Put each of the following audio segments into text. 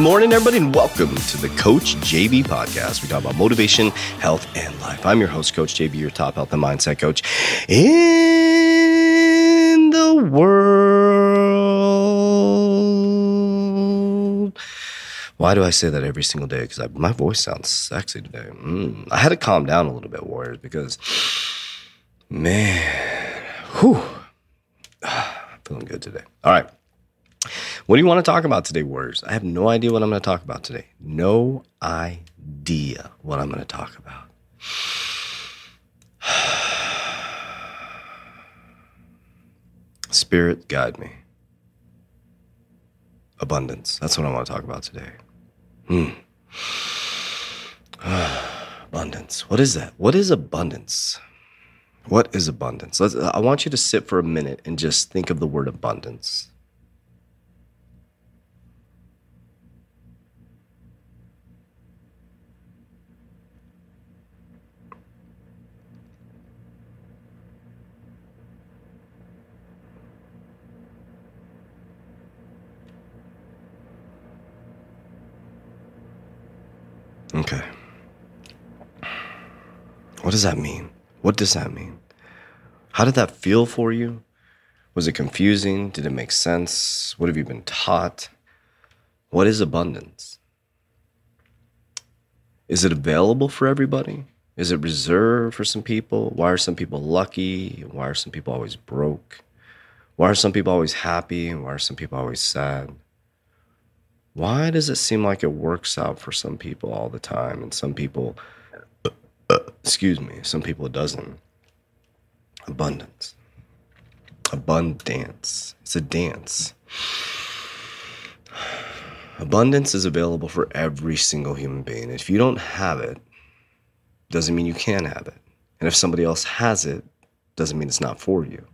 morning, everybody, and welcome to the Coach JV podcast. We talk about motivation, health, and life. I'm your host, Coach JV, your top health and mindset coach in the world. Why do I say that every single day? Because my voice sounds sexy today. Mm. I had to calm down a little bit, Warriors, because man, whew, feeling good today. All right. What do you want to talk about today, Warriors? I have no idea what I'm going to talk about today. No idea what I'm going to talk about. Spirit, guide me. Abundance. That's what I want to talk about today. Hmm. abundance. What is that? What is abundance? What is abundance? Let's, I want you to sit for a minute and just think of the word abundance. Okay. What does that mean? What does that mean? How did that feel for you? Was it confusing? Did it make sense? What have you been taught? What is abundance? Is it available for everybody? Is it reserved for some people? Why are some people lucky? Why are some people always broke? Why are some people always happy? Why are some people always sad? Why does it seem like it works out for some people all the time and some people, excuse me, some people it doesn't? Abundance. Abundance. It's a dance. Abundance is available for every single human being. If you don't have it, doesn't mean you can't have it. And if somebody else has it, doesn't mean it's not for you.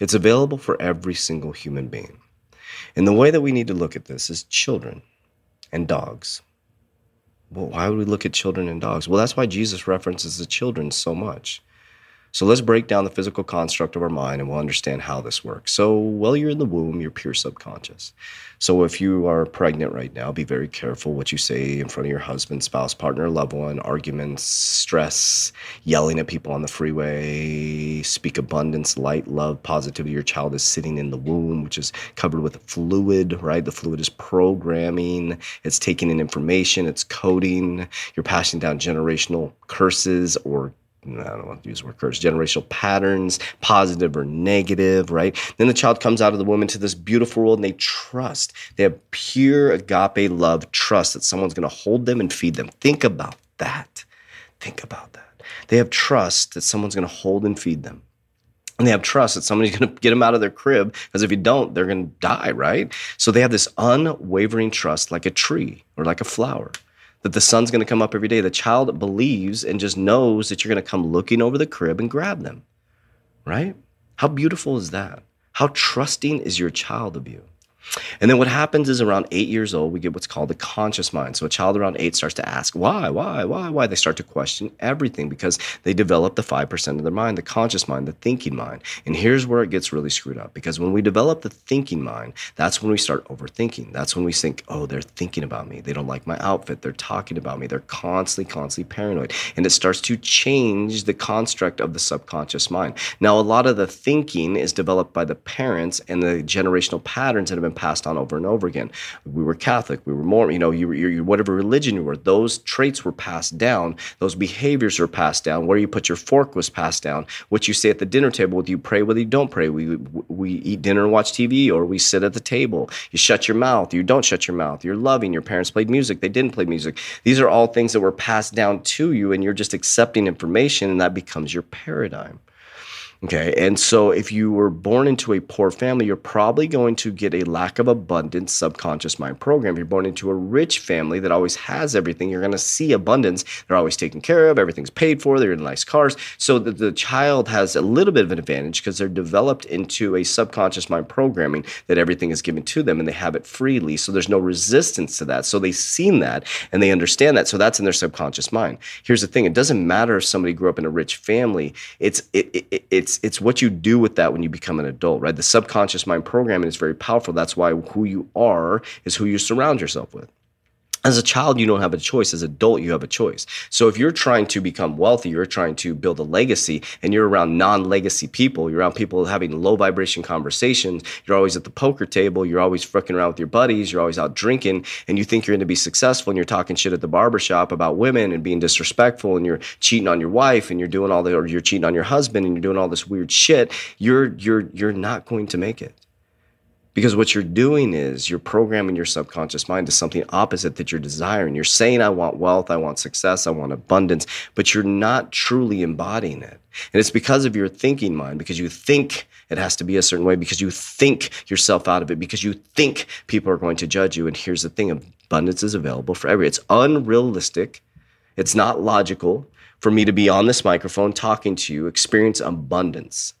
It's available for every single human being. And the way that we need to look at this is children and dogs. Well, why would we look at children and dogs? Well, that's why Jesus references the children so much. So let's break down the physical construct of our mind and we'll understand how this works. So while you're in the womb, you're pure subconscious. So if you are pregnant right now, be very careful what you say in front of your husband, spouse, partner, loved one, arguments, stress, yelling at people on the freeway, speak abundance, light, love, positivity. Your child is sitting in the womb, which is covered with fluid, right? The fluid is programming, it's taking in information, it's coding. You're passing down generational curses or I don't want to use the word curse, generational patterns, positive or negative, right? Then the child comes out of the womb into this beautiful world and they trust. They have pure agape love, trust that someone's going to hold them and feed them. Think about that. Think about that. They have trust that someone's going to hold and feed them. And they have trust that somebody's going to get them out of their crib because if you don't, they're going to die, right? So they have this unwavering trust like a tree or like a flower that the sun's going to come up every day. The child believes and just knows that you're going to come looking over the crib and grab them, right? How beautiful is that? How trusting is your child of you? And then what happens is around eight years old, we get what's called the conscious mind. So a child around eight starts to ask, why, why, why, why? They start to question everything because they develop the 5% of their mind, the conscious mind, the thinking mind. And here's where it gets really screwed up because when we develop the thinking mind, that's when we start overthinking. That's when we think, oh, they're thinking about me. They don't like my outfit. They're talking about me. They're constantly, constantly paranoid. And it starts to change the construct of the subconscious mind. Now, a lot of the thinking is developed by the parents and the generational patterns that have been passed on over and over again. We were Catholic, we were Mormon, you know, you you, whatever religion you were. Those traits were passed down. Those behaviors were passed down. Where you put your fork was passed down. What you say at the dinner table, whether you pray, whether you don't pray. We we eat dinner and watch TV, or we sit at the table. You shut your mouth. You don't shut your mouth. You're loving. Your parents played music. They didn't play music. These are all things that were passed down to you, and you're just accepting information, and that becomes your paradigm. Okay. And so if you were born into a poor family, you're probably going to get a lack of abundance subconscious mind program. If you're born into a rich family that always has everything, you're going to see abundance. They're always taken care of, everything's paid for, they're in nice cars. So the, the child has a little bit of an advantage because they're developed into a subconscious mind programming that everything is given to them and they have it freely. So there's no resistance to that. So they've seen that and they understand that. So that's in their subconscious mind. Here's the thing it doesn't matter if somebody grew up in a rich family, it's, it, it, it's, it's it's what you do with that when you become an adult, right? The subconscious mind programming is very powerful. That's why who you are is who you surround yourself with as a child you don't have a choice. As an adult you have a choice. So if you're trying to become wealthy you're trying to build a legacy and you're around non-legacy people you're around people having low vibration conversations you're always at the poker table you're always fucking around with your buddies you're always out drinking and you think you're going to be successful and you're talking shit at the barbershop about women and being disrespectful and you're cheating on your wife and you're doing all the or you're cheating on your husband and you're doing all this weird shit you're you're you're not going to make it because what you're doing is you're programming your subconscious mind to something opposite that you're desiring. You're saying, I want wealth, I want success, I want abundance, but you're not truly embodying it. And it's because of your thinking mind, because you think it has to be a certain way, because you think yourself out of it, because you think people are going to judge you. And here's the thing abundance is available for every. It's unrealistic, it's not logical for me to be on this microphone talking to you, experience abundance.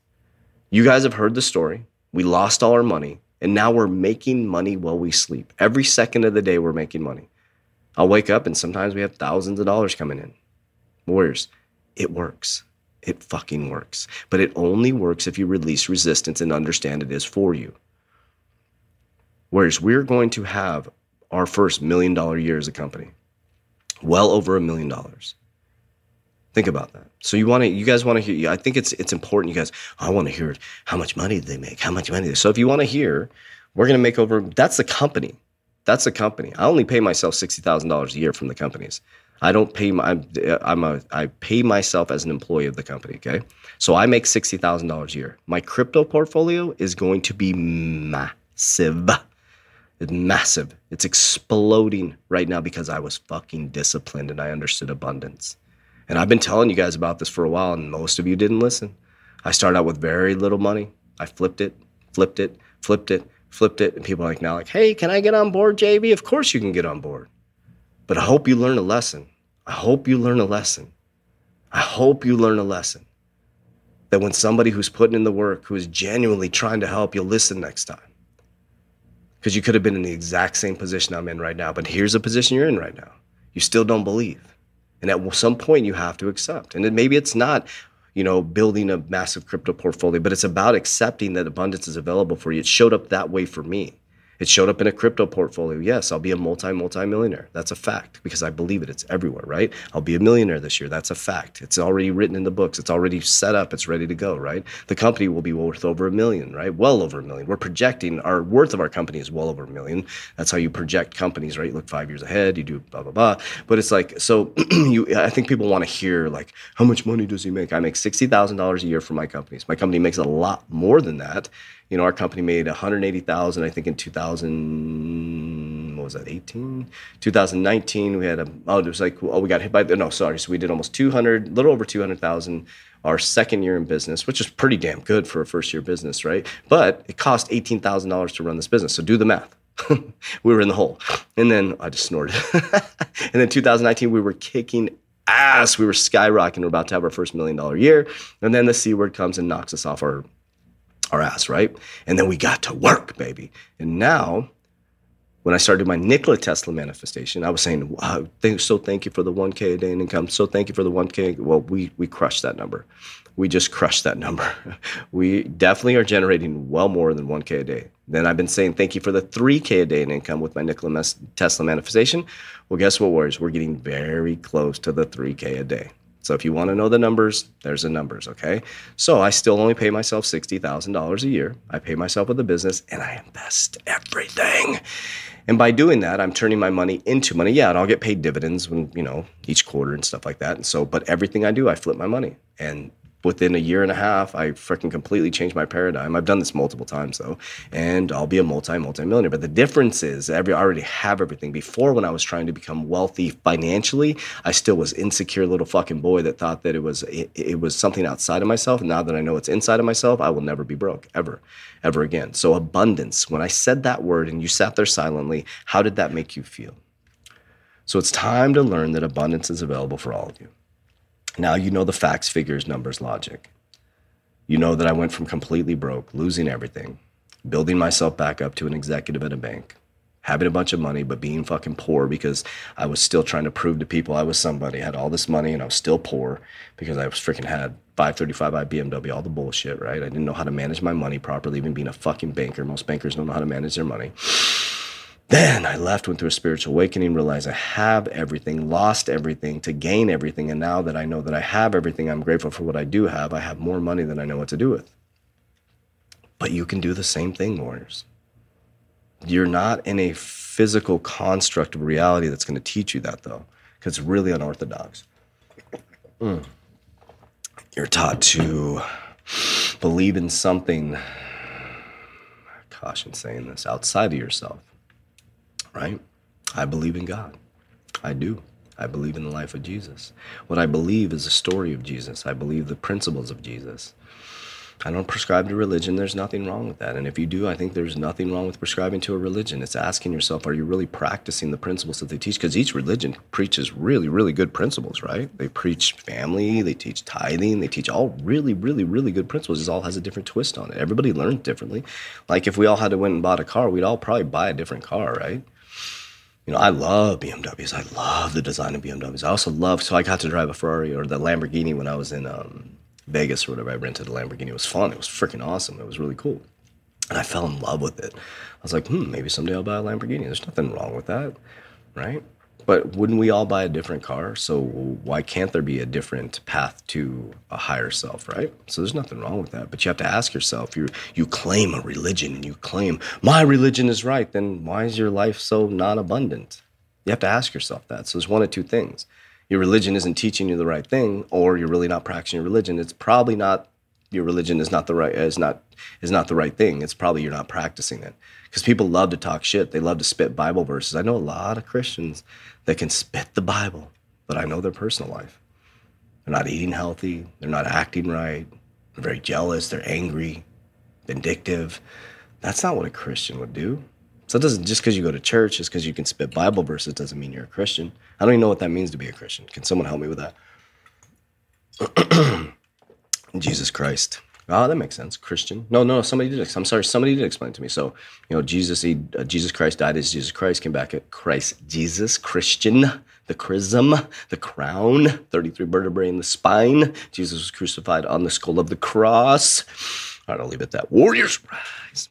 You guys have heard the story. We lost all our money. And now we're making money while we sleep. Every second of the day, we're making money. I'll wake up and sometimes we have thousands of dollars coming in. Warriors, it works. It fucking works. But it only works if you release resistance and understand it is for you. Whereas we're going to have our first million dollar year as a company, well over a million dollars. Think about that. So you want to, you guys want to hear. I think it's it's important. You guys, I want to hear how much money did they make, how much money. So if you want to hear, we're going to make over. That's the company. That's the company. I only pay myself sixty thousand dollars a year from the companies. I don't pay my. I'm a. I pay myself as an employee of the company. Okay, so I make sixty thousand dollars a year. My crypto portfolio is going to be massive. It's massive. It's exploding right now because I was fucking disciplined and I understood abundance. And I've been telling you guys about this for a while, and most of you didn't listen. I started out with very little money. I flipped it, flipped it, flipped it, flipped it. And people are like now, like, hey, can I get on board, JV? Of course you can get on board. But I hope you learn a lesson. I hope you learn a lesson. I hope you learn a lesson. That when somebody who's putting in the work, who is genuinely trying to help, you'll listen next time. Because you could have been in the exact same position I'm in right now, but here's the position you're in right now. You still don't believe. And at some point, you have to accept. And maybe it's not, you know, building a massive crypto portfolio, but it's about accepting that abundance is available for you. It showed up that way for me. It showed up in a crypto portfolio. Yes, I'll be a multi, multi millionaire. That's a fact because I believe it. It's everywhere, right? I'll be a millionaire this year. That's a fact. It's already written in the books. It's already set up. It's ready to go, right? The company will be worth over a million, right? Well over a million. We're projecting our worth of our company is well over a million. That's how you project companies, right? You look five years ahead, you do blah, blah, blah. But it's like, so you, I think people want to hear, like, how much money does he make? I make $60,000 a year for my companies. My company makes a lot more than that you know, our company made 180,000, I think in 2000, what was that, 18? 2019, we had a, oh, it was like, oh, we got hit by, no, sorry. So we did almost 200, a little over 200,000 our second year in business, which is pretty damn good for a first year business, right? But it cost $18,000 to run this business. So do the math. we were in the hole. And then I just snorted. and then 2019, we were kicking ass. We were skyrocketing. We're about to have our first million dollar year. And then the C word comes and knocks us off our our ass, right? And then we got to work, baby. And now, when I started my Nikola Tesla manifestation, I was saying, wow, thank, so thank you for the 1K a day in income. So thank you for the 1K. Well, we, we crushed that number. We just crushed that number. we definitely are generating well more than 1K a day. Then I've been saying thank you for the 3K a day in income with my Nikola Tesla manifestation. Well, guess what, Warriors? We're getting very close to the 3K a day. So if you want to know the numbers, there's the numbers, okay? So I still only pay myself $60,000 a year. I pay myself with the business and I invest everything. And by doing that, I'm turning my money into money. Yeah, and I'll get paid dividends when, you know, each quarter and stuff like that. And so, but everything I do, I flip my money. And within a year and a half, I freaking completely changed my paradigm. I've done this multiple times though, and I'll be a multi multi millionaire. But the difference is, every I already have everything. Before, when I was trying to become wealthy financially, I still was insecure little fucking boy that thought that it was it, it was something outside of myself. Now that I know it's inside of myself, I will never be broke ever, ever again. So abundance. When I said that word and you sat there silently, how did that make you feel? So it's time to learn that abundance is available for all of you. Now you know the facts, figures, numbers, logic. You know that I went from completely broke, losing everything, building myself back up to an executive at a bank, having a bunch of money, but being fucking poor because I was still trying to prove to people I was somebody, I had all this money, and I was still poor because I was freaking had 535i BMW, all the bullshit, right? I didn't know how to manage my money properly, even being a fucking banker. Most bankers don't know how to manage their money. Then I left, went through a spiritual awakening, realized I have everything, lost everything to gain everything. And now that I know that I have everything, I'm grateful for what I do have. I have more money than I know what to do with. But you can do the same thing, warriors. You're not in a physical construct of reality that's going to teach you that, though, because it's really unorthodox. Mm. You're taught to believe in something, caution saying this, outside of yourself right? I believe in God. I do. I believe in the life of Jesus. What I believe is the story of Jesus. I believe the principles of Jesus. I don't prescribe to religion. There's nothing wrong with that. And if you do, I think there's nothing wrong with prescribing to a religion. It's asking yourself, are you really practicing the principles that they teach? Because each religion preaches really, really good principles, right? They preach family, they teach tithing, they teach all really, really, really good principles. It all has a different twist on it. Everybody learns differently. Like if we all had to went and bought a car, we'd all probably buy a different car, right? You know, I love BMWs. I love the design of BMWs. I also love, so I got to drive a Ferrari or the Lamborghini when I was in um, Vegas or whatever. I rented a Lamborghini. It was fun. It was freaking awesome. It was really cool. And I fell in love with it. I was like, hmm, maybe someday I'll buy a Lamborghini. There's nothing wrong with that, right? But wouldn't we all buy a different car? So why can't there be a different path to a higher self, right? So there's nothing wrong with that. But you have to ask yourself, you you claim a religion and you claim my religion is right, then why is your life so non-abundant? You have to ask yourself that. So there's one of two things. Your religion isn't teaching you the right thing, or you're really not practicing your religion. It's probably not your religion is not the right is not is not the right thing. It's probably you're not practicing it. Because people love to talk shit. They love to spit Bible verses. I know a lot of Christians that can spit the Bible, but I know their personal life. They're not eating healthy. They're not acting right. They're very jealous. They're angry, vindictive. That's not what a Christian would do. So it doesn't just because you go to church, just because you can spit Bible verses, doesn't mean you're a Christian. I don't even know what that means to be a Christian. Can someone help me with that? Jesus Christ. Oh, that makes sense. Christian. No, no, somebody did. I'm sorry, somebody did explain to me. So, you know, Jesus, he, uh, Jesus Christ died as Jesus Christ, came back at Christ Jesus, Christian, the chrism, the crown, 33 vertebrae in the spine. Jesus was crucified on the skull of the cross. All right, I'll leave it at that. Warriors rise.